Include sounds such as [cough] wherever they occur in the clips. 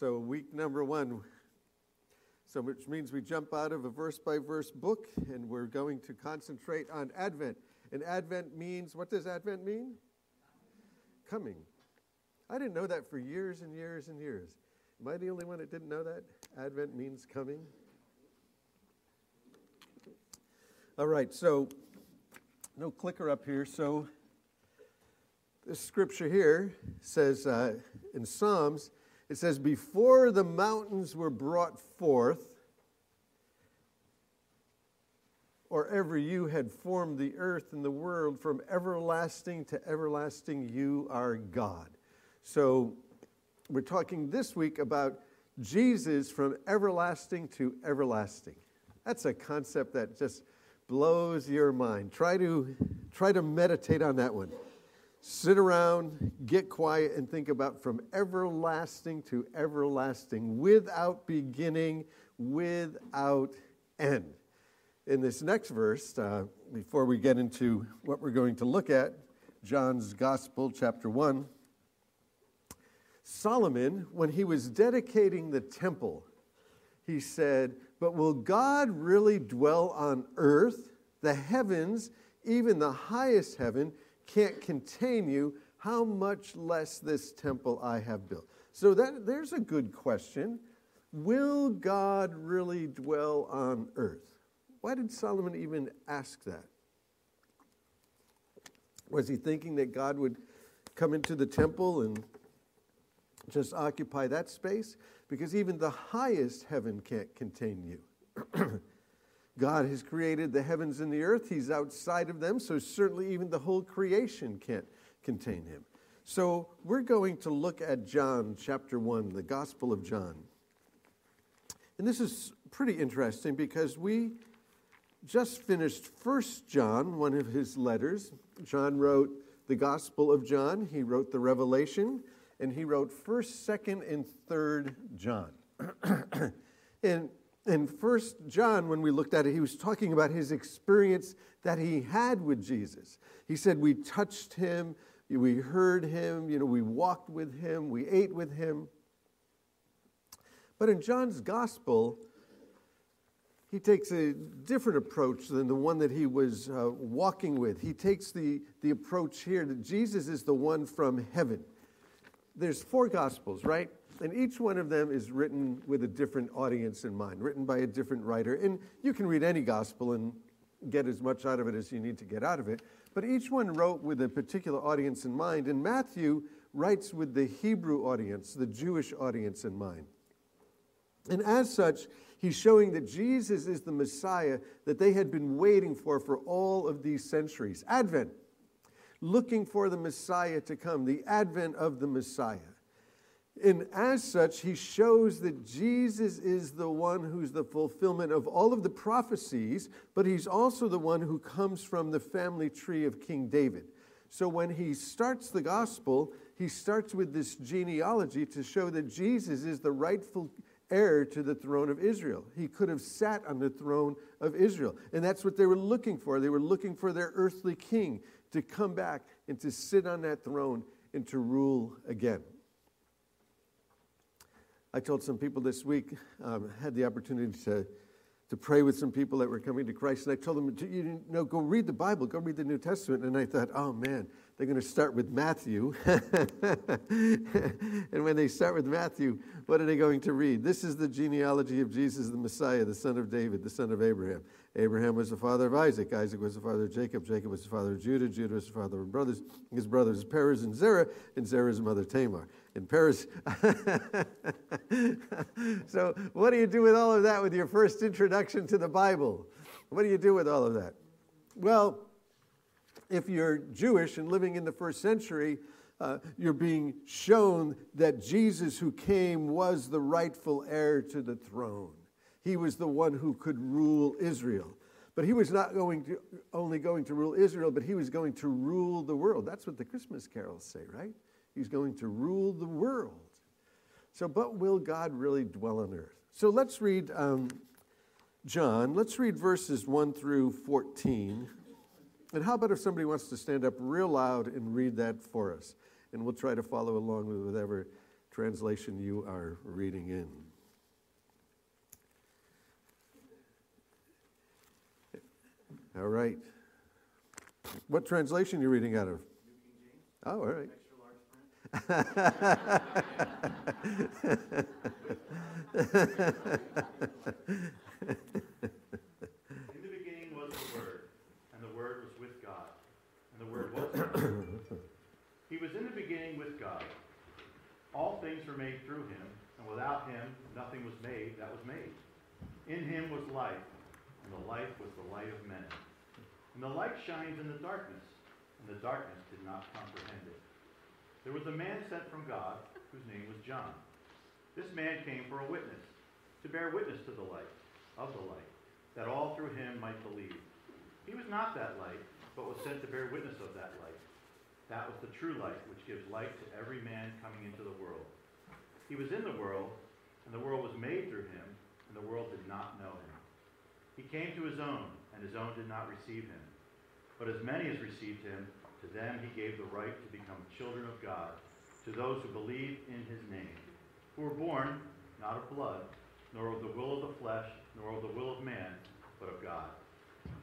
So, week number one, so which means we jump out of a verse by verse book and we're going to concentrate on Advent. And Advent means, what does Advent mean? Coming. I didn't know that for years and years and years. Am I the only one that didn't know that? Advent means coming. All right, so no clicker up here. So this scripture here says uh, in Psalms, it says, Before the mountains were brought forth, or ever you had formed the earth and the world, from everlasting to everlasting, you are God. So we're talking this week about Jesus from everlasting to everlasting. That's a concept that just blows your mind. Try to try to meditate on that one. Sit around, get quiet, and think about from everlasting to everlasting, without beginning, without end. In this next verse, uh, before we get into what we're going to look at, John's Gospel, chapter 1, Solomon, when he was dedicating the temple, he said, But will God really dwell on earth? The heavens, even the highest heaven, can't contain you, how much less this temple I have built? So that, there's a good question. Will God really dwell on earth? Why did Solomon even ask that? Was he thinking that God would come into the temple and just occupy that space? Because even the highest heaven can't contain you. [clears throat] God has created the heavens and the earth. He's outside of them, so certainly even the whole creation can't contain him. So we're going to look at John chapter 1, the Gospel of John. And this is pretty interesting because we just finished First John, one of his letters. John wrote the Gospel of John, he wrote the Revelation, and he wrote 1st, 2nd, and 3rd John. [clears throat] and in First John, when we looked at it, he was talking about his experience that he had with Jesus. He said, We touched him, we heard him, you know, we walked with him, we ate with him. But in John's gospel, he takes a different approach than the one that he was uh, walking with. He takes the, the approach here that Jesus is the one from heaven. There's four gospels, right? And each one of them is written with a different audience in mind, written by a different writer. And you can read any gospel and get as much out of it as you need to get out of it. But each one wrote with a particular audience in mind. And Matthew writes with the Hebrew audience, the Jewish audience in mind. And as such, he's showing that Jesus is the Messiah that they had been waiting for for all of these centuries. Advent, looking for the Messiah to come, the advent of the Messiah. And as such, he shows that Jesus is the one who's the fulfillment of all of the prophecies, but he's also the one who comes from the family tree of King David. So when he starts the gospel, he starts with this genealogy to show that Jesus is the rightful heir to the throne of Israel. He could have sat on the throne of Israel. And that's what they were looking for. They were looking for their earthly king to come back and to sit on that throne and to rule again. I told some people this week, um, had the opportunity to, to pray with some people that were coming to Christ, and I told them, you know, go read the Bible, go read the New Testament. And I thought, oh man, they're going to start with Matthew. [laughs] and when they start with Matthew, what are they going to read? This is the genealogy of Jesus, the Messiah, the son of David, the son of Abraham. Abraham was the father of Isaac. Isaac was the father of Jacob. Jacob was the father of Judah. Judah was the father of brothers. His brothers Perez and Zerah, and Zerah's mother Tamar. In Paris. [laughs] so, what do you do with all of that with your first introduction to the Bible? What do you do with all of that? Well, if you're Jewish and living in the first century, uh, you're being shown that Jesus, who came, was the rightful heir to the throne. He was the one who could rule Israel. But he was not going to, only going to rule Israel, but he was going to rule the world. That's what the Christmas carols say, right? He's going to rule the world. So, but will God really dwell on earth? So let's read um, John. Let's read verses 1 through 14. And how about if somebody wants to stand up real loud and read that for us? And we'll try to follow along with whatever translation you are reading in. All right. What translation are you reading out of? Oh, all right. All things were made through him, and without him nothing was made that was made. In him was life, and the life was the light of men. And the light shines in the darkness, and the darkness did not comprehend it. There was a man sent from God, whose name was John. This man came for a witness, to bear witness to the light, of the light, that all through him might believe. He was not that light, but was sent to bear witness of that light. That was the true light, which gives light to every man coming into the world. He was in the world, and the world was made through him, and the world did not know him. He came to his own, and his own did not receive him. But as many as received him, to them he gave the right to become children of God, to those who believe in his name, who were born not of blood, nor of the will of the flesh, nor of the will of man, but of God.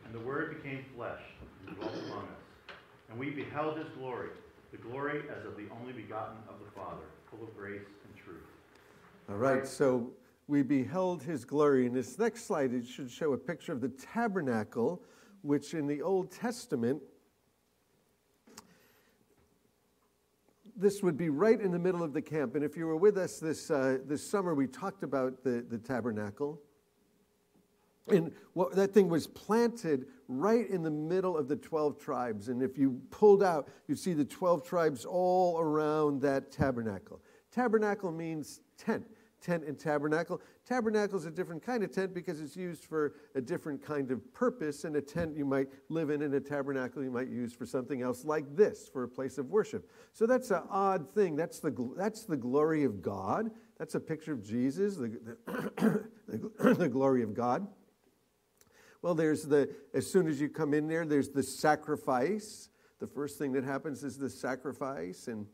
And the Word became flesh and dwelt among us and we beheld his glory, the glory as of the only begotten of the Father, full of grace and truth. All right, so we beheld his glory. In this next slide, it should show a picture of the tabernacle, which in the Old Testament, this would be right in the middle of the camp. And if you were with us this, uh, this summer, we talked about the, the tabernacle. And what, that thing was planted right in the middle of the 12 tribes. And if you pulled out, you'd see the 12 tribes all around that tabernacle. Tabernacle means tent, tent and tabernacle. Tabernacle is a different kind of tent because it's used for a different kind of purpose. And a tent you might live in, and a tabernacle you might use for something else like this, for a place of worship. So that's an odd thing. That's the, that's the glory of God. That's a picture of Jesus, the, the, [coughs] [coughs] the glory of God. Well, there's the, as soon as you come in there, there's the sacrifice. The first thing that happens is the sacrifice. And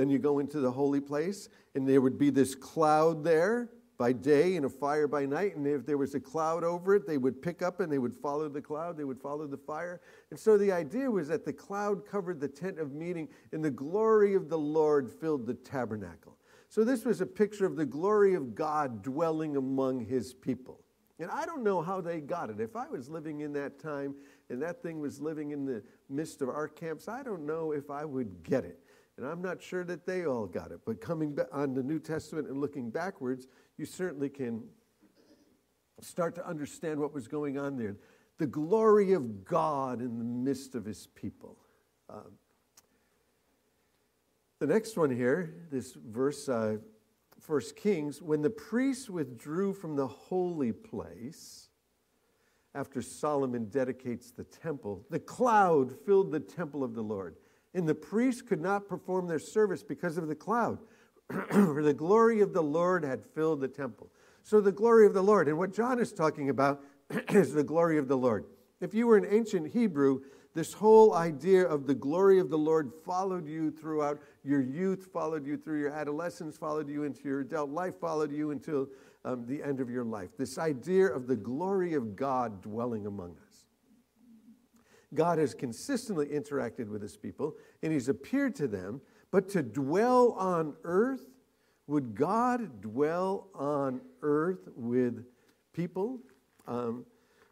then you go into the holy place, and there would be this cloud there by day and a fire by night. And if there was a cloud over it, they would pick up and they would follow the cloud, they would follow the fire. And so the idea was that the cloud covered the tent of meeting, and the glory of the Lord filled the tabernacle. So this was a picture of the glory of God dwelling among his people. And I don't know how they got it. If I was living in that time and that thing was living in the midst of our camps, I don't know if I would get it. And I'm not sure that they all got it. But coming on the New Testament and looking backwards, you certainly can start to understand what was going on there. The glory of God in the midst of his people. Um, the next one here, this verse, uh, First Kings, when the priests withdrew from the holy place after Solomon dedicates the temple, the cloud filled the temple of the Lord. And the priests could not perform their service because of the cloud, [clears throat] for the glory of the Lord had filled the temple. So, the glory of the Lord, and what John is talking about [clears throat] is the glory of the Lord. If you were an ancient Hebrew, this whole idea of the glory of the Lord followed you throughout your youth, followed you through your adolescence, followed you into your adult life, followed you until um, the end of your life. This idea of the glory of God dwelling among us. God has consistently interacted with his people and he's appeared to them, but to dwell on earth, would God dwell on earth with people? Um,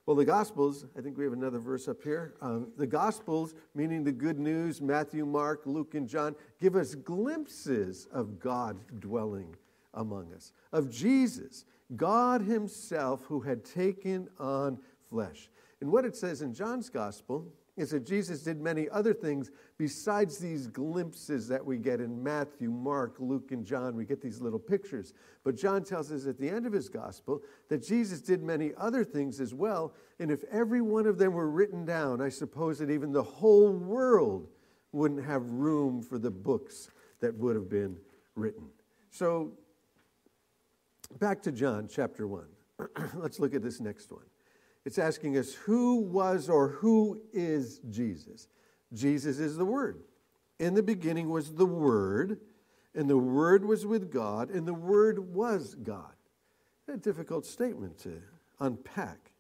well, the Gospels, I think we have another verse up here. Um, the Gospels, meaning the good news, Matthew, Mark, Luke, and John, give us glimpses of God dwelling among us, of Jesus, God Himself who had taken on flesh. And what it says in John's Gospel is that Jesus did many other things besides these glimpses that we get in Matthew, Mark, Luke, and John. We get these little pictures. But John tells us at the end of his gospel that Jesus did many other things as well. And if every one of them were written down, I suppose that even the whole world wouldn't have room for the books that would have been written. So, back to John chapter 1. [clears throat] Let's look at this next one. It's asking us who was or who is Jesus. Jesus is the Word. In the beginning was the Word, and the Word was with God, and the Word was God. A difficult statement to unpack.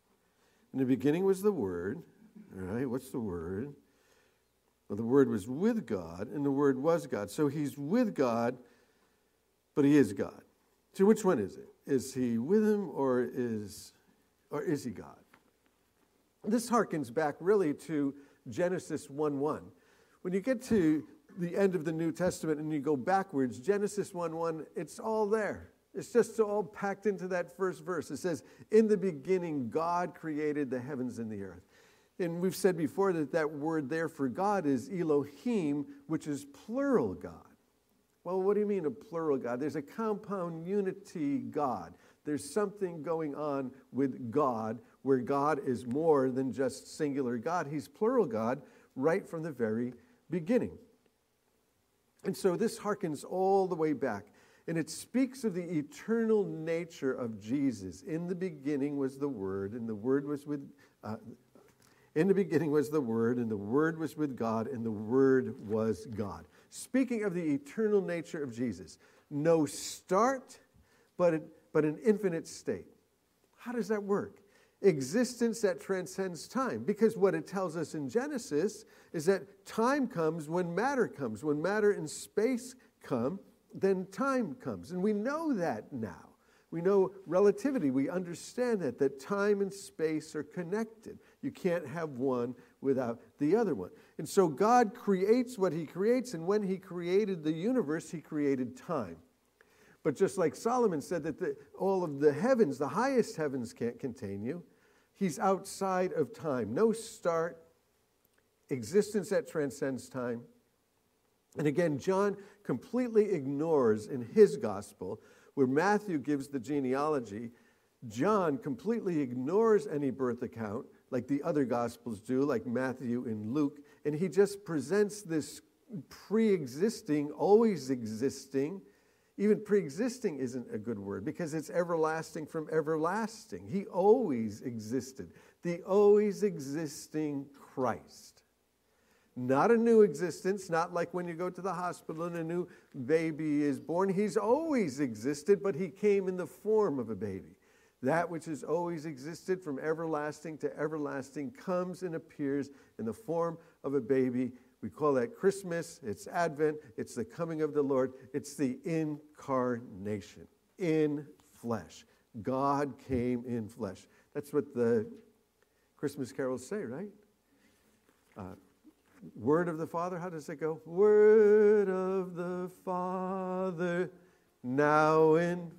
In the beginning was the Word. All right, what's the Word? Well, the Word was with God, and the Word was God. So he's with God, but he is God. So which one is it? Is he with him, or is, or is he God? This harkens back really to Genesis 1 1. When you get to the end of the New Testament and you go backwards, Genesis 1 1, it's all there. It's just all packed into that first verse. It says, In the beginning, God created the heavens and the earth. And we've said before that that word there for God is Elohim, which is plural God. Well, what do you mean a plural God? There's a compound unity God. There's something going on with God where God is more than just singular God. He's plural God right from the very beginning. And so this harkens all the way back. And it speaks of the eternal nature of Jesus. In the beginning was the Word, and the Word was with, uh, in the beginning was the Word, and the Word was with God, and the Word was God. Speaking of the eternal nature of Jesus, no start, but, but an infinite state. How does that work? Existence that transcends time. Because what it tells us in Genesis is that time comes when matter comes. When matter and space come, then time comes. And we know that now. We know relativity. We understand that, that time and space are connected. You can't have one without the other one. And so God creates what He creates, and when He created the universe, He created time. But just like Solomon said that the, all of the heavens, the highest heavens, can't contain you, He's outside of time. No start, existence that transcends time. And again, John completely ignores in his gospel where Matthew gives the genealogy, John completely ignores any birth account like the other Gospels do, like Matthew and Luke, and he just presents this pre existing, always existing. Even pre existing isn't a good word because it's everlasting from everlasting. He always existed. The always existing Christ. Not a new existence, not like when you go to the hospital and a new baby is born. He's always existed, but he came in the form of a baby. That which has always existed from everlasting to everlasting comes and appears in the form of a baby. We call that Christmas. It's Advent. It's the coming of the Lord. It's the incarnation in flesh. God came in flesh. That's what the Christmas carols say, right? Uh, Word of the Father, how does it go? Word of the Father, now in.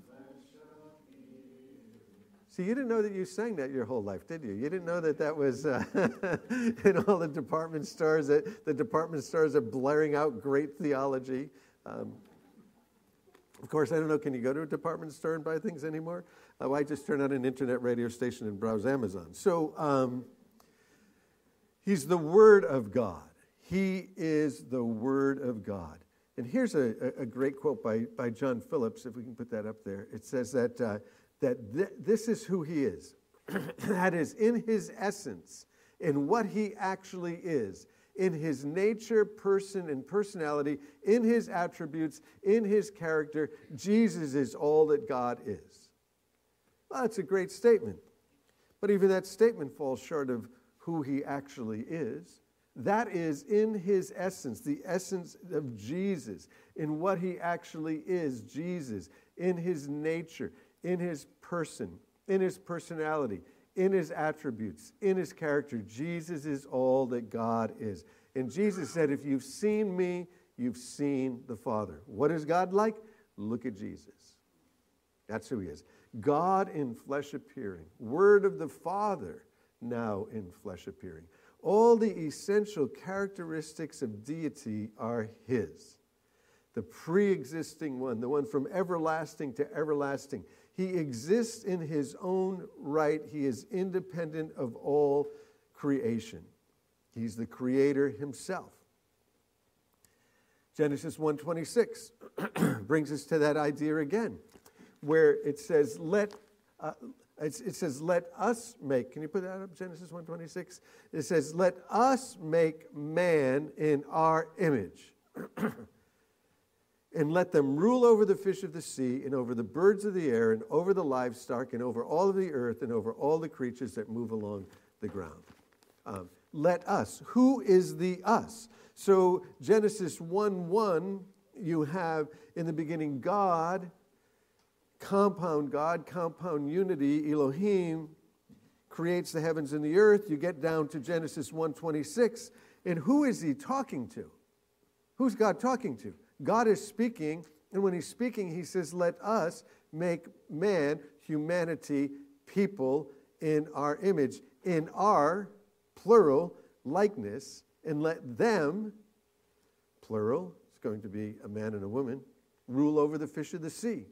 See, you didn't know that you sang that your whole life, did you? You didn't know that that was uh, [laughs] in all the department stores. That the department stores are blaring out great theology. Um, of course, I don't know. Can you go to a department store and buy things anymore? Uh, I just turn on an internet radio station and browse Amazon. So um, he's the Word of God. He is the Word of God. And here's a, a great quote by, by John Phillips, if we can put that up there. It says that, uh, that th- this is who He is. [clears throat] that is, in His essence, in what He actually is, in His nature, person, and personality, in His attributes, in His character, Jesus is all that God is. Well, that's a great statement. But even that statement falls short of who He actually is. That is in his essence, the essence of Jesus, in what he actually is, Jesus, in his nature, in his person, in his personality, in his attributes, in his character. Jesus is all that God is. And Jesus said, If you've seen me, you've seen the Father. What is God like? Look at Jesus. That's who he is. God in flesh appearing, Word of the Father now in flesh appearing. All the essential characteristics of deity are His. The pre existing one, the one from everlasting to everlasting. He exists in His own right, He is independent of all creation. He's the creator Himself. Genesis 1:26 [clears throat] brings us to that idea again, where it says, "Let uh, it says, let us make, can you put that up, Genesis 1.26? It says, let us make man in our image. [clears throat] and let them rule over the fish of the sea, and over the birds of the air, and over the livestock, and over all of the earth, and over all the creatures that move along the ground. Um, let us. Who is the us? So, Genesis 1 1, you have in the beginning God, compound God, compound unity, Elohim, creates the heavens and the earth. You get down to Genesis 1:26, and who is he talking to? Who's God talking to? God is speaking, and when he's speaking, he says, Let us make man, humanity, people in our image, in our plural likeness, and let them, plural, it's going to be a man and a woman, rule over the fish of the sea.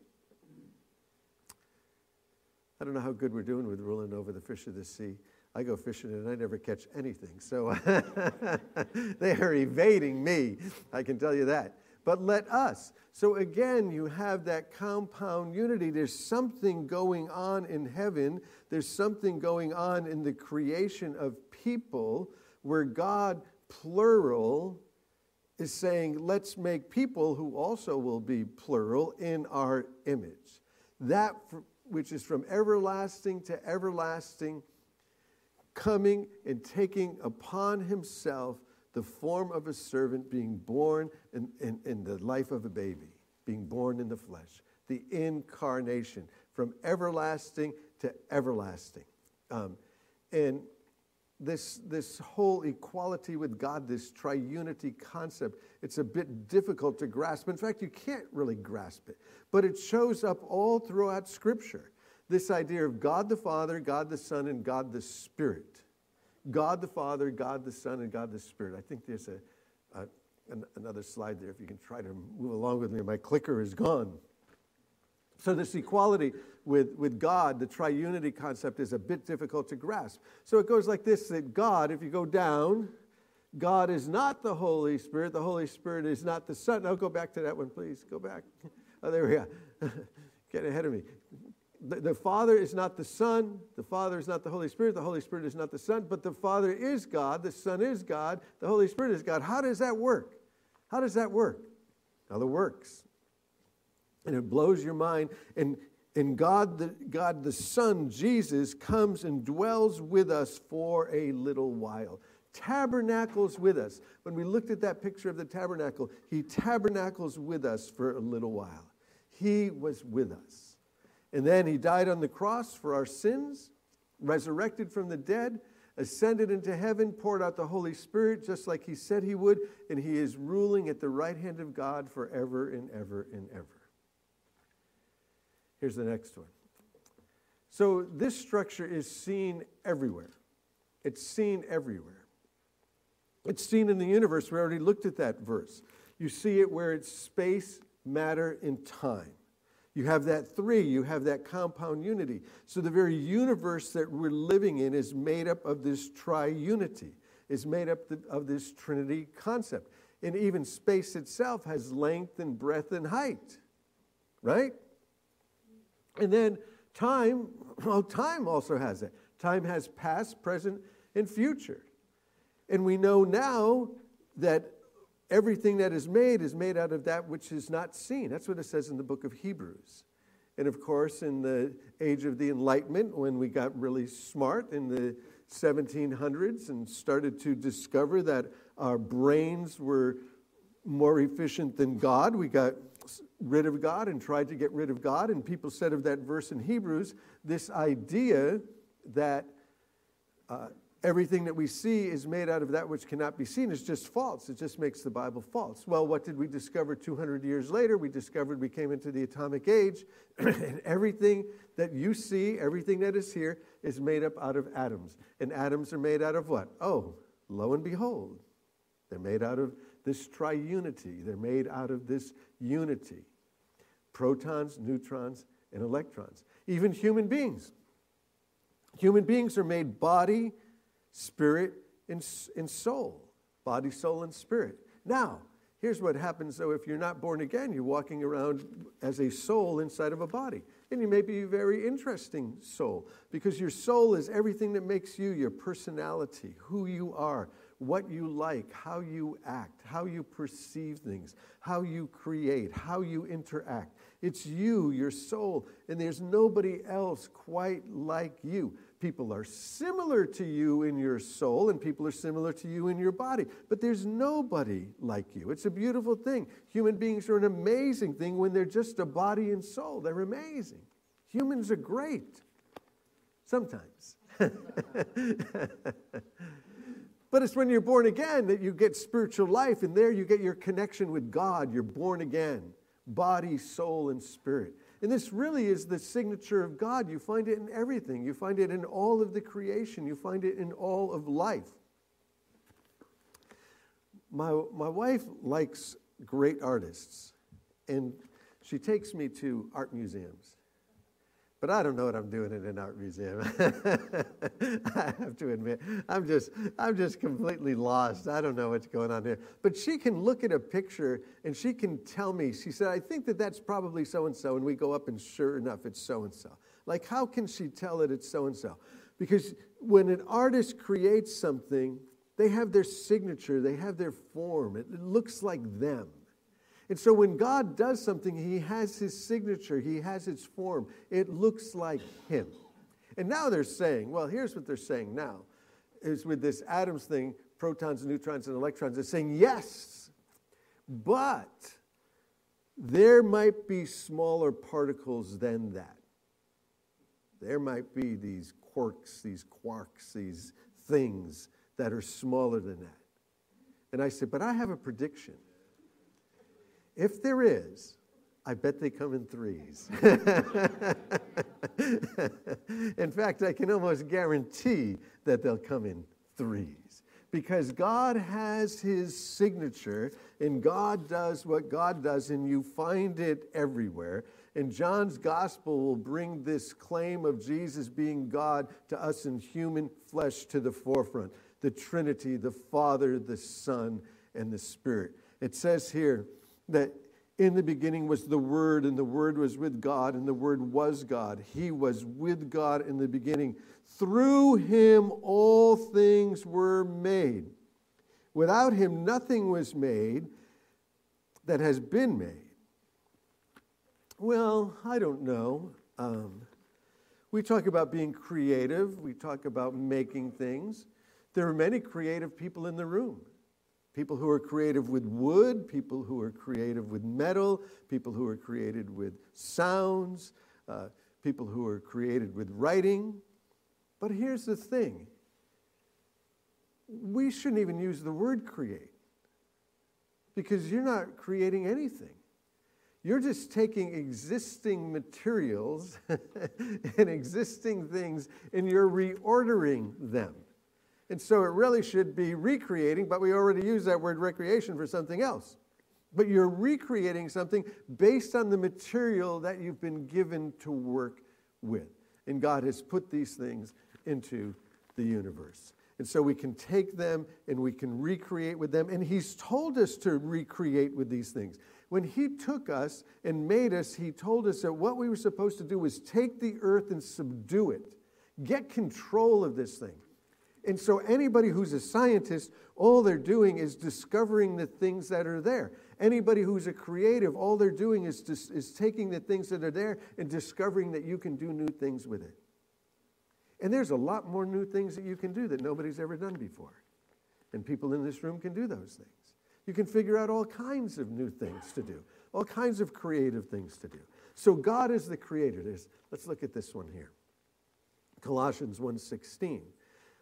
I don't know how good we're doing with ruling over the fish of the sea. I go fishing and I never catch anything. So [laughs] they are evading me. I can tell you that but let us. So again, you have that compound unity. There's something going on in heaven, there's something going on in the creation of people where God, plural, is saying, let's make people who also will be plural in our image. That which is from everlasting to everlasting, coming and taking upon himself the form of a servant being born in, in, in, the life of a baby, being born in the flesh, the incarnation from everlasting to everlasting. Um, and this, this whole equality with God, this triunity concept, it's a bit difficult to grasp. In fact, you can't really grasp it, but it shows up all throughout Scripture. This idea of God the Father, God the Son, and God the Spirit. God the Father, God the Son, and God the Spirit. I think there's a, a an, another slide there if you can try to move along with me. My clicker is gone. So, this equality with, with God, the triunity concept, is a bit difficult to grasp. So, it goes like this that God, if you go down, God is not the Holy Spirit. The Holy Spirit is not the Son. Now, go back to that one, please. Go back. [laughs] Oh, there we go. [laughs] Get ahead of me the, the Father is not the Son, the Father is not the Holy Spirit, the Holy Spirit is not the Son, but the Father is God, the Son is God, the Holy Spirit is God. How does that work? How does that work? Now, the works. And it blows your mind. And, and God, the, God the Son, Jesus, comes and dwells with us for a little while. Tabernacles with us. When we looked at that picture of the tabernacle, he tabernacles with us for a little while. He was with us. And then he died on the cross for our sins, resurrected from the dead, ascended into heaven, poured out the Holy Spirit just like he said he would, and he is ruling at the right hand of God forever and ever and ever. Here's the next one. So this structure is seen everywhere. It's seen everywhere. It's seen in the universe. We already looked at that verse. You see it where it's space, matter, and time. You have that three, you have that compound unity. So the very universe that we're living in is made up of this triunity, is made up of this trinity concept. And even space itself has length and breadth and height, right? And then time, [clears throat] well, time also has it. Time has past, present, and future. And we know now that everything that is made is made out of that which is not seen. That's what it says in the book of Hebrews. And of course, in the age of the Enlightenment, when we got really smart in the 1700s and started to discover that our brains were more efficient than God, we got rid of God and tried to get rid of God. And people said of that verse in Hebrews, this idea that uh, everything that we see is made out of that which cannot be seen is just false. It just makes the Bible false. Well, what did we discover 200 years later? We discovered we came into the atomic age, [clears throat] and everything that you see, everything that is here, is made up out of atoms. And atoms are made out of what? Oh, lo and behold, they're made out of this triunity, they're made out of this unity protons, neutrons, and electrons. Even human beings. Human beings are made body, spirit, and, and soul. Body, soul, and spirit. Now, here's what happens though if you're not born again, you're walking around as a soul inside of a body. And you may be a very interesting soul because your soul is everything that makes you, your personality, who you are, what you like, how you act, how you perceive things, how you create, how you interact. It's you, your soul, and there's nobody else quite like you. People are similar to you in your soul, and people are similar to you in your body, but there's nobody like you. It's a beautiful thing. Human beings are an amazing thing when they're just a body and soul. They're amazing. Humans are great. Sometimes. [laughs] But it's when you're born again that you get spiritual life, and there you get your connection with God. You're born again, body, soul, and spirit. And this really is the signature of God. You find it in everything, you find it in all of the creation, you find it in all of life. My, my wife likes great artists, and she takes me to art museums. But I don't know what I'm doing in an art museum. [laughs] I have to admit, I'm just, I'm just completely lost. I don't know what's going on here. But she can look at a picture and she can tell me, she said, I think that that's probably so and so. And we go up and sure enough, it's so and so. Like, how can she tell that it's so and so? Because when an artist creates something, they have their signature, they have their form, it looks like them. And so when God does something, he has his signature, he has his form. It looks like him. And now they're saying, well, here's what they're saying now is with this atoms thing, protons, neutrons, and electrons, they're saying, yes, but there might be smaller particles than that. There might be these quarks, these quarks, these things that are smaller than that. And I said, but I have a prediction. If there is, I bet they come in threes. [laughs] in fact, I can almost guarantee that they'll come in threes. Because God has His signature, and God does what God does, and you find it everywhere. And John's gospel will bring this claim of Jesus being God to us in human flesh to the forefront the Trinity, the Father, the Son, and the Spirit. It says here, that in the beginning was the Word, and the Word was with God, and the Word was God. He was with God in the beginning. Through him all things were made. Without him nothing was made that has been made. Well, I don't know. Um, we talk about being creative, we talk about making things. There are many creative people in the room people who are creative with wood, people who are creative with metal, people who are created with sounds, uh, people who are created with writing. But here's the thing we shouldn't even use the word create because you're not creating anything. You're just taking existing materials [laughs] and existing things and you're reordering them. And so it really should be recreating, but we already use that word recreation for something else. But you're recreating something based on the material that you've been given to work with. And God has put these things into the universe. And so we can take them and we can recreate with them. And He's told us to recreate with these things. When He took us and made us, He told us that what we were supposed to do was take the earth and subdue it, get control of this thing. And so, anybody who's a scientist, all they're doing is discovering the things that are there. Anybody who's a creative, all they're doing is, dis- is taking the things that are there and discovering that you can do new things with it. And there's a lot more new things that you can do that nobody's ever done before. And people in this room can do those things. You can figure out all kinds of new things to do, all kinds of creative things to do. So God is the creator. There's, let's look at this one here. Colossians 1:16.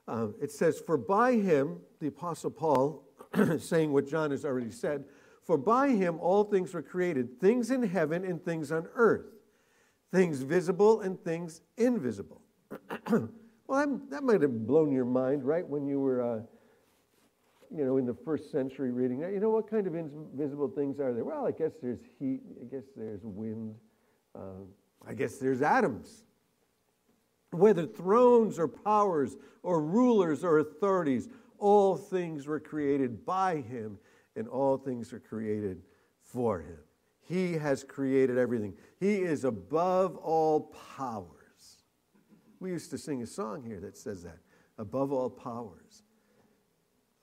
Um, it says, For by him, the Apostle Paul, [clears throat] saying what John has already said, for by him all things were created, things in heaven and things on earth, things visible and things invisible. [clears throat] well, that might have blown your mind, right, when you were, uh, you know, in the first century reading that. You know, what kind of invisible things are there? Well, I guess there's heat, I guess there's wind, uh, I guess there's atoms whether thrones or powers or rulers or authorities, all things were created by him, and all things are created for him. He has created everything. He is above all powers. We used to sing a song here that says that above all powers.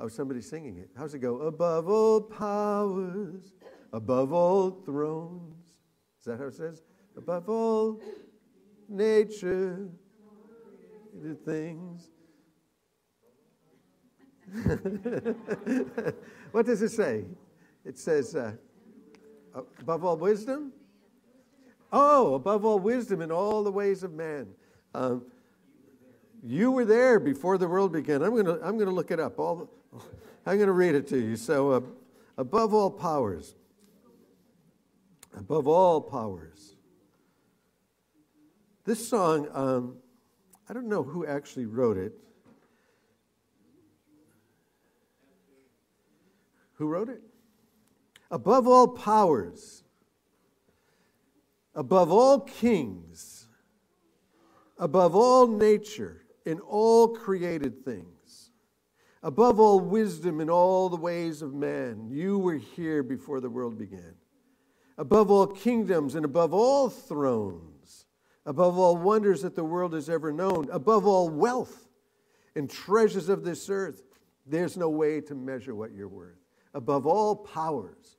Oh, somebody singing it. How's it go? Above all powers, above all thrones. Is that how it says? Above all nature, the things. [laughs] what does it say? It says, uh, above all wisdom? Oh, above all wisdom in all the ways of man. Um, you were there before the world began. I'm going to I'm to look it up. All the, I'm going to read it to you. So, uh, above all powers, above all powers. This song, um, I don't know who actually wrote it. Who wrote it? Above all powers, above all kings, above all nature, in all created things, above all wisdom in all the ways of man, you were here before the world began. Above all kingdoms and above all thrones, above all wonders that the world has ever known, above all wealth and treasures of this earth, there's no way to measure what you're worth. Above all powers,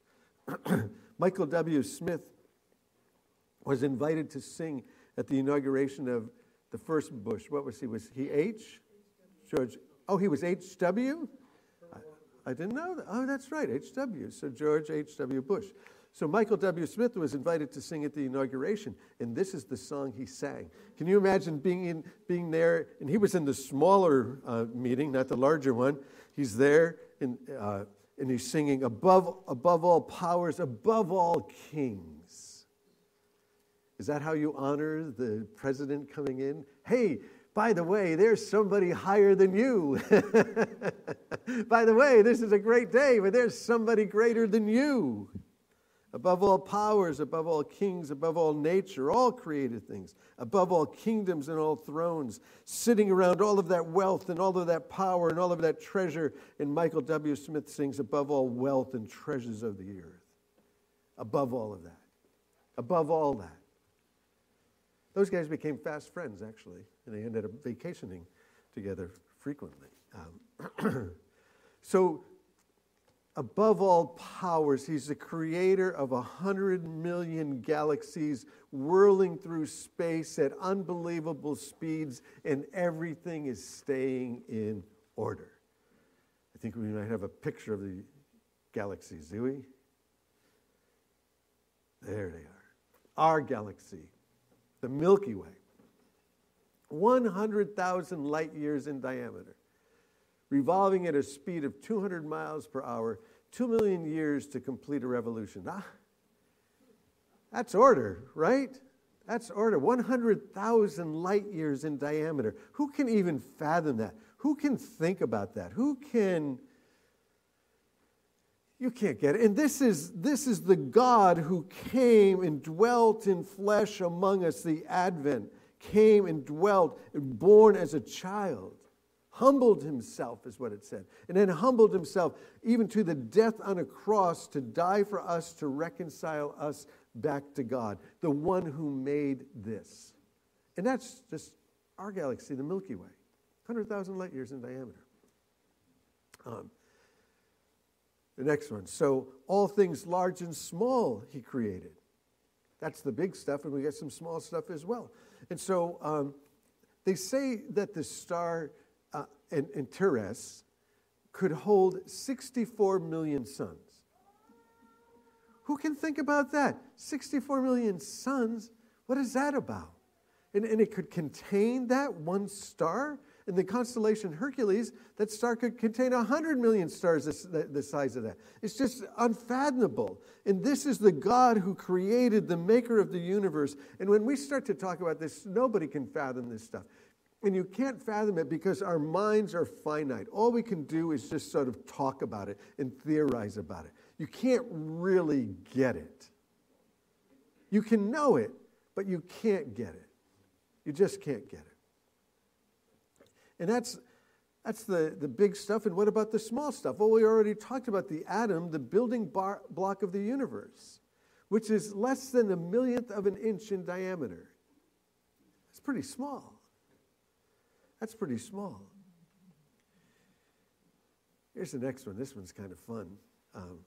[clears throat] Michael W. Smith was invited to sing at the inauguration of the first Bush. What was he? Was he H? George. Oh, he was H.W.? I, I didn't know that. Oh, that's right, H.W. So George H.W. Bush. So Michael W. Smith was invited to sing at the inauguration, and this is the song he sang. Can you imagine being in, being there? And he was in the smaller uh, meeting, not the larger one. He's there, and uh, and he's singing above above all powers, above all kings. Is that how you honor the president coming in? Hey, by the way, there's somebody higher than you. [laughs] by the way, this is a great day, but there's somebody greater than you above all powers, above all kings, above all nature, all created things, above all kingdoms and all thrones, sitting around all of that wealth and all of that power and all of that treasure. And Michael W. Smith sings, above all wealth and treasures of the earth. Above all of that. Above all that. Those guys became fast friends, actually, and they ended up vacationing together frequently. Um, [clears throat] so above all powers. He's the creator of a hundred million galaxies whirling through space at unbelievable speeds, and everything is staying in order. I think we might have a picture of the galaxies, do we? There they are. Our galaxy, the Milky Way, 100,000 light years in diameter revolving at a speed of 200 miles per hour, 2 million years to complete a revolution. Ah, that's order, right? That's order. 100,000 light years in diameter. Who can even fathom that? Who can think about that? Who can. You can't get it. And this is, this is the God who came and dwelt in flesh among us, the Advent, came and dwelt, born as a child humbled himself, is what it said. And then humbled himself even to the death on a cross to die for us, to reconcile us back to God, the one who made this. And that's just our galaxy, the Milky Way, 100,000 light years in diameter. Um, the next one. So, all things large and small he created. That's the big stuff, and we get some small stuff as well. And so, um, they say that the star uh, and, Antares could hold 64 million suns. Who can think about that? 64 million suns? What is that about? And, and it could contain that one star? In the constellation Hercules, that star could contain 100 million stars the size of that. It's just unfathomable. And this is the God who created the maker of the universe. And when we start to talk about this, nobody can fathom this stuff. And you can't fathom it because our minds are finite. All we can do is just sort of talk about it and theorize about it. You can't really get it. You can know it, but you can't get it. You just can't get it. And that's, that's the, the big stuff. And what about the small stuff? Well, we already talked about the atom, the building bar, block of the universe, which is less than a millionth of an inch in diameter. It's pretty small. That's pretty small. Here's the next one. This one's kind of fun. Um,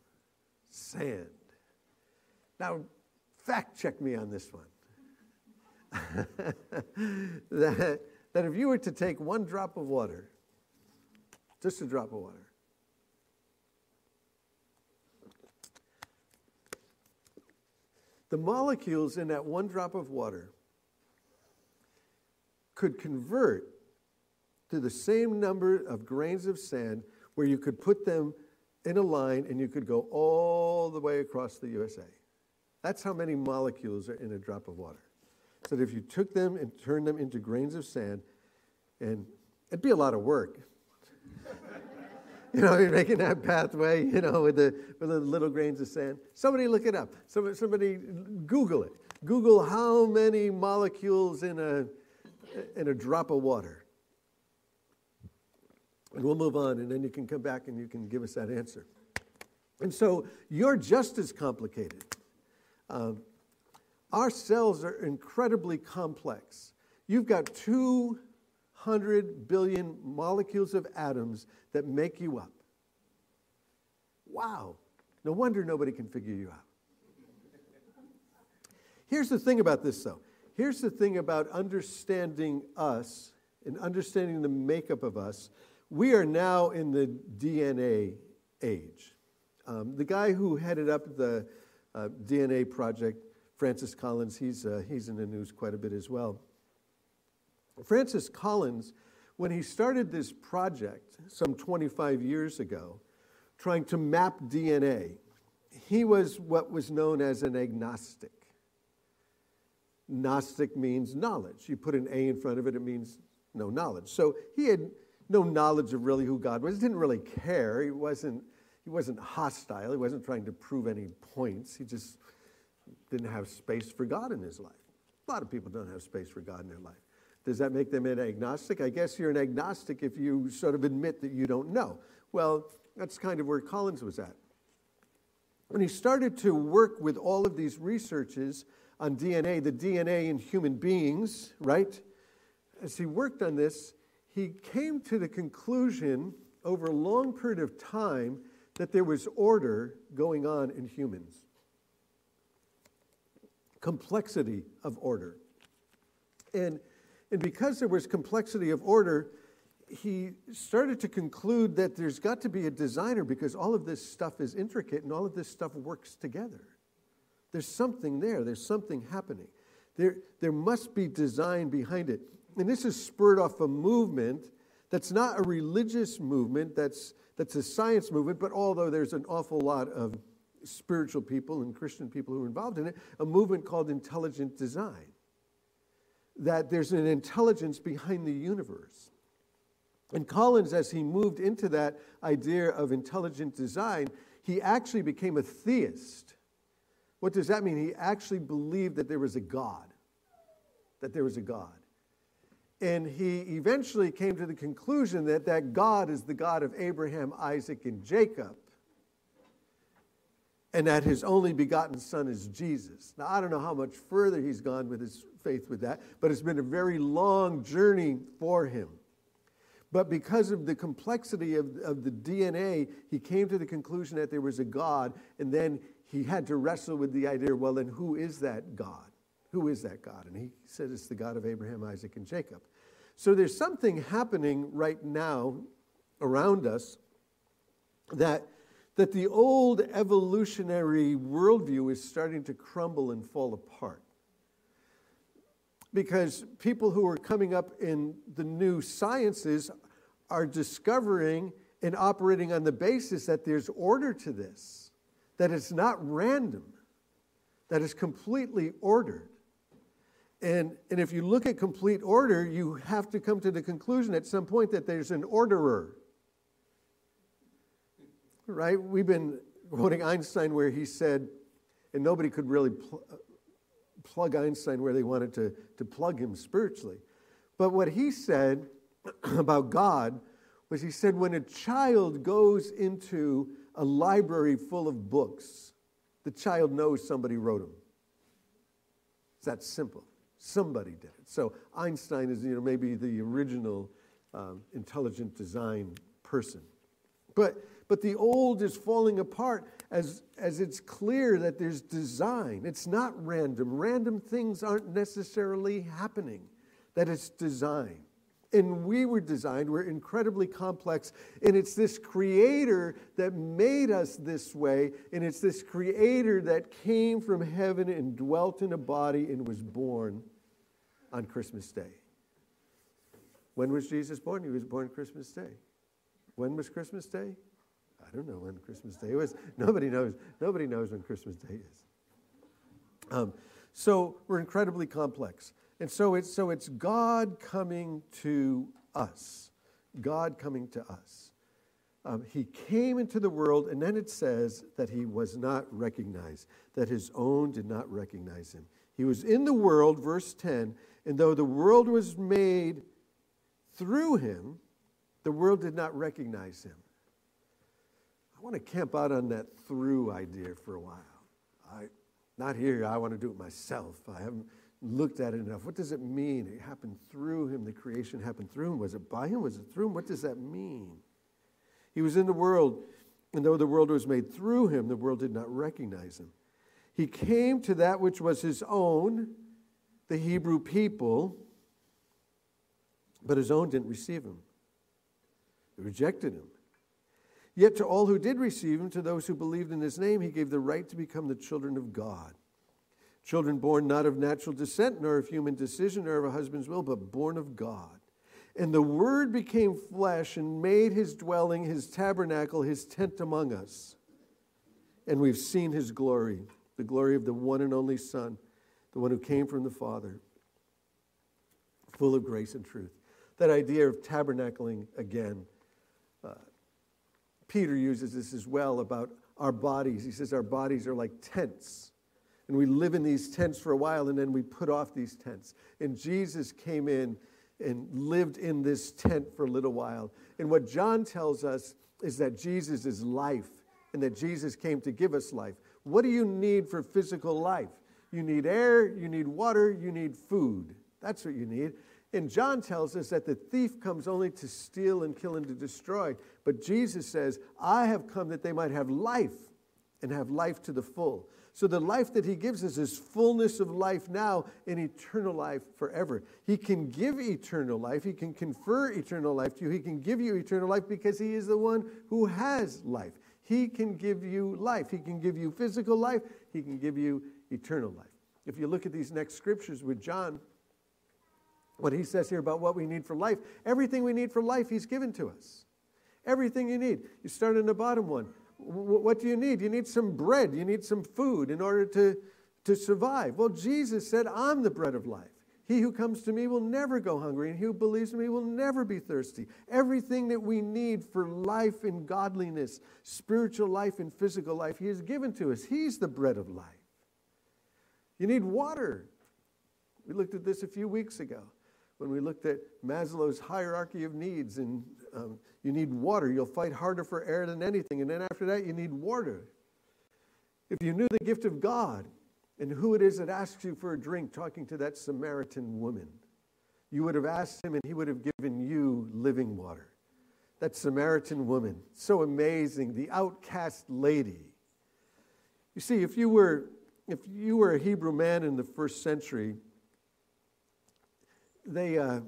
sand. Now, fact check me on this one. [laughs] that, that if you were to take one drop of water, just a drop of water, the molecules in that one drop of water could convert to the same number of grains of sand where you could put them in a line and you could go all the way across the USA. That's how many molecules are in a drop of water. So that if you took them and turned them into grains of sand, and it'd be a lot of work. [laughs] you know, you're making that pathway, you know, with the, with the little grains of sand. Somebody look it up. Somebody, somebody Google it. Google how many molecules in a, in a drop of water. And we'll move on, and then you can come back and you can give us that answer. And so you're just as complicated. Um, our cells are incredibly complex. You've got 200 billion molecules of atoms that make you up. Wow. No wonder nobody can figure you out. Here's the thing about this, though. Here's the thing about understanding us and understanding the makeup of us. We are now in the DNA age. Um, the guy who headed up the uh, DNA project, Francis Collins, he's, uh, he's in the news quite a bit as well. Francis Collins, when he started this project some 25 years ago, trying to map DNA, he was what was known as an agnostic. Gnostic means knowledge. You put an A in front of it, it means no knowledge. So he had no knowledge of really who God was. He didn't really care. He wasn't, he wasn't hostile. He wasn't trying to prove any points. He just didn't have space for God in his life. A lot of people don't have space for God in their life. Does that make them an agnostic? I guess you're an agnostic if you sort of admit that you don't know. Well, that's kind of where Collins was at. When he started to work with all of these researches on DNA, the DNA in human beings, right? As he worked on this, he came to the conclusion over a long period of time that there was order going on in humans. Complexity of order. And, and because there was complexity of order, he started to conclude that there's got to be a designer because all of this stuff is intricate and all of this stuff works together. There's something there, there's something happening. There, there must be design behind it. And this is spurred off a movement that's not a religious movement, that's, that's a science movement, but although there's an awful lot of spiritual people and Christian people who are involved in it, a movement called intelligent design. That there's an intelligence behind the universe. And Collins, as he moved into that idea of intelligent design, he actually became a theist. What does that mean? He actually believed that there was a God, that there was a God. And he eventually came to the conclusion that that God is the God of Abraham, Isaac, and Jacob, and that his only begotten son is Jesus. Now, I don't know how much further he's gone with his faith with that, but it's been a very long journey for him. But because of the complexity of, of the DNA, he came to the conclusion that there was a God, and then he had to wrestle with the idea well, then who is that God? Who is that God? And he said it's the God of Abraham, Isaac, and Jacob. So there's something happening right now around us that, that the old evolutionary worldview is starting to crumble and fall apart. Because people who are coming up in the new sciences are discovering and operating on the basis that there's order to this, that it's not random, that it's completely ordered. And, and if you look at complete order, you have to come to the conclusion at some point that there's an orderer. Right? We've been quoting Einstein where he said, and nobody could really pl- plug Einstein where they wanted to, to plug him spiritually. But what he said [clears throat] about God was he said, when a child goes into a library full of books, the child knows somebody wrote them. It's that simple. Somebody did it. So Einstein is, you know, maybe the original um, intelligent design person. But, but the old is falling apart as, as it's clear that there's design. It's not random. Random things aren't necessarily happening, that it's design. And we were designed, we're incredibly complex, and it's this creator that made us this way, and it's this creator that came from heaven and dwelt in a body and was born on Christmas Day. When was Jesus born? He was born Christmas Day. When was Christmas Day? I don't know when Christmas Day was. [laughs] Nobody knows. Nobody knows when Christmas Day is. Um, so we're incredibly complex. And so it's, so it's God coming to us. God coming to us. Um, he came into the world, and then it says that he was not recognized, that his own did not recognize him. He was in the world, verse 10, and though the world was made through him, the world did not recognize him. I want to camp out on that through idea for a while. I, not here, I want to do it myself. I haven't looked at it enough. What does it mean? It happened through him. The creation happened through him. Was it by him? Was it through him? What does that mean? He was in the world, and though the world was made through him, the world did not recognize him. He came to that which was his own, the Hebrew people, but his own didn't receive him. They rejected him. Yet to all who did receive him, to those who believed in his name, he gave the right to become the children of God. Children born not of natural descent, nor of human decision, nor of a husband's will, but born of God. And the Word became flesh and made his dwelling, his tabernacle, his tent among us. And we've seen his glory, the glory of the one and only Son, the one who came from the Father, full of grace and truth. That idea of tabernacling again. Uh, Peter uses this as well about our bodies. He says our bodies are like tents and we live in these tents for a while and then we put off these tents. And Jesus came in and lived in this tent for a little while. And what John tells us is that Jesus is life and that Jesus came to give us life. What do you need for physical life? You need air, you need water, you need food. That's what you need. And John tells us that the thief comes only to steal and kill and to destroy. But Jesus says, I have come that they might have life and have life to the full. So the life that he gives us is fullness of life now and eternal life forever. He can give eternal life. He can confer eternal life to you. He can give you eternal life because he is the one who has life. He can give you life. He can give you physical life. He can give you eternal life. If you look at these next scriptures with John, what he says here about what we need for life, everything we need for life, he's given to us. Everything you need. You start in the bottom one. What do you need? You need some bread. You need some food in order to, to survive. Well, Jesus said, I'm the bread of life. He who comes to me will never go hungry, and he who believes in me will never be thirsty. Everything that we need for life and godliness, spiritual life and physical life, he has given to us. He's the bread of life. You need water. We looked at this a few weeks ago when we looked at Maslow's hierarchy of needs and um, you need water. You'll fight harder for air than anything. And then after that, you need water. If you knew the gift of God and who it is that asks you for a drink, talking to that Samaritan woman, you would have asked him and he would have given you living water. That Samaritan woman, so amazing, the outcast lady. You see, if you were, if you were a Hebrew man in the first century, they, uh,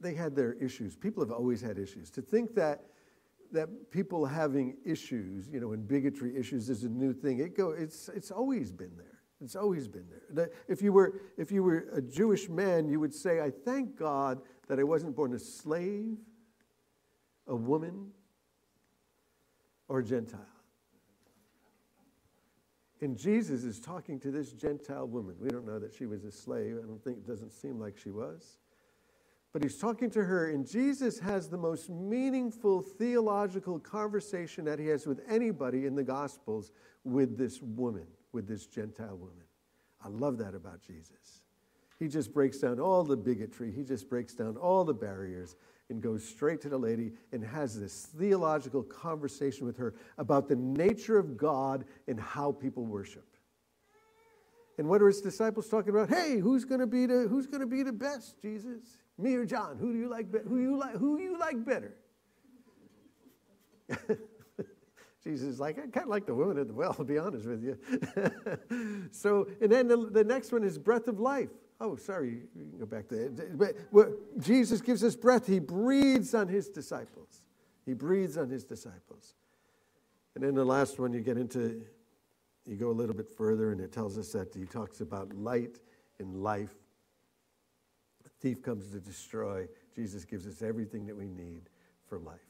they had their issues. People have always had issues. To think that that people having issues, you know, and bigotry issues is a new thing. It go, it's, it's always been there. It's always been there. If you, were, if you were a Jewish man, you would say, I thank God that I wasn't born a slave, a woman, or a Gentile. And Jesus is talking to this Gentile woman. We don't know that she was a slave. I don't think it doesn't seem like she was but he's talking to her, and Jesus has the most meaningful theological conversation that he has with anybody in the Gospels with this woman, with this Gentile woman. I love that about Jesus. He just breaks down all the bigotry, he just breaks down all the barriers and goes straight to the lady and has this theological conversation with her about the nature of God and how people worship. And what are his disciples talking about? Hey, who's going to be the who's going to be the best, Jesus? Me or John? Who do you like? Who you like? Who you like better? [laughs] Jesus is like, I kind of like the woman at the well, [laughs] to be honest with you. [laughs] so, and then the, the next one is breath of life. Oh, sorry, you can go back it. But what, Jesus gives us breath. He breathes on his disciples. He breathes on his disciples. And then the last one, you get into, you go a little bit further, and it tells us that he talks about light and life. The thief comes to destroy. Jesus gives us everything that we need for life.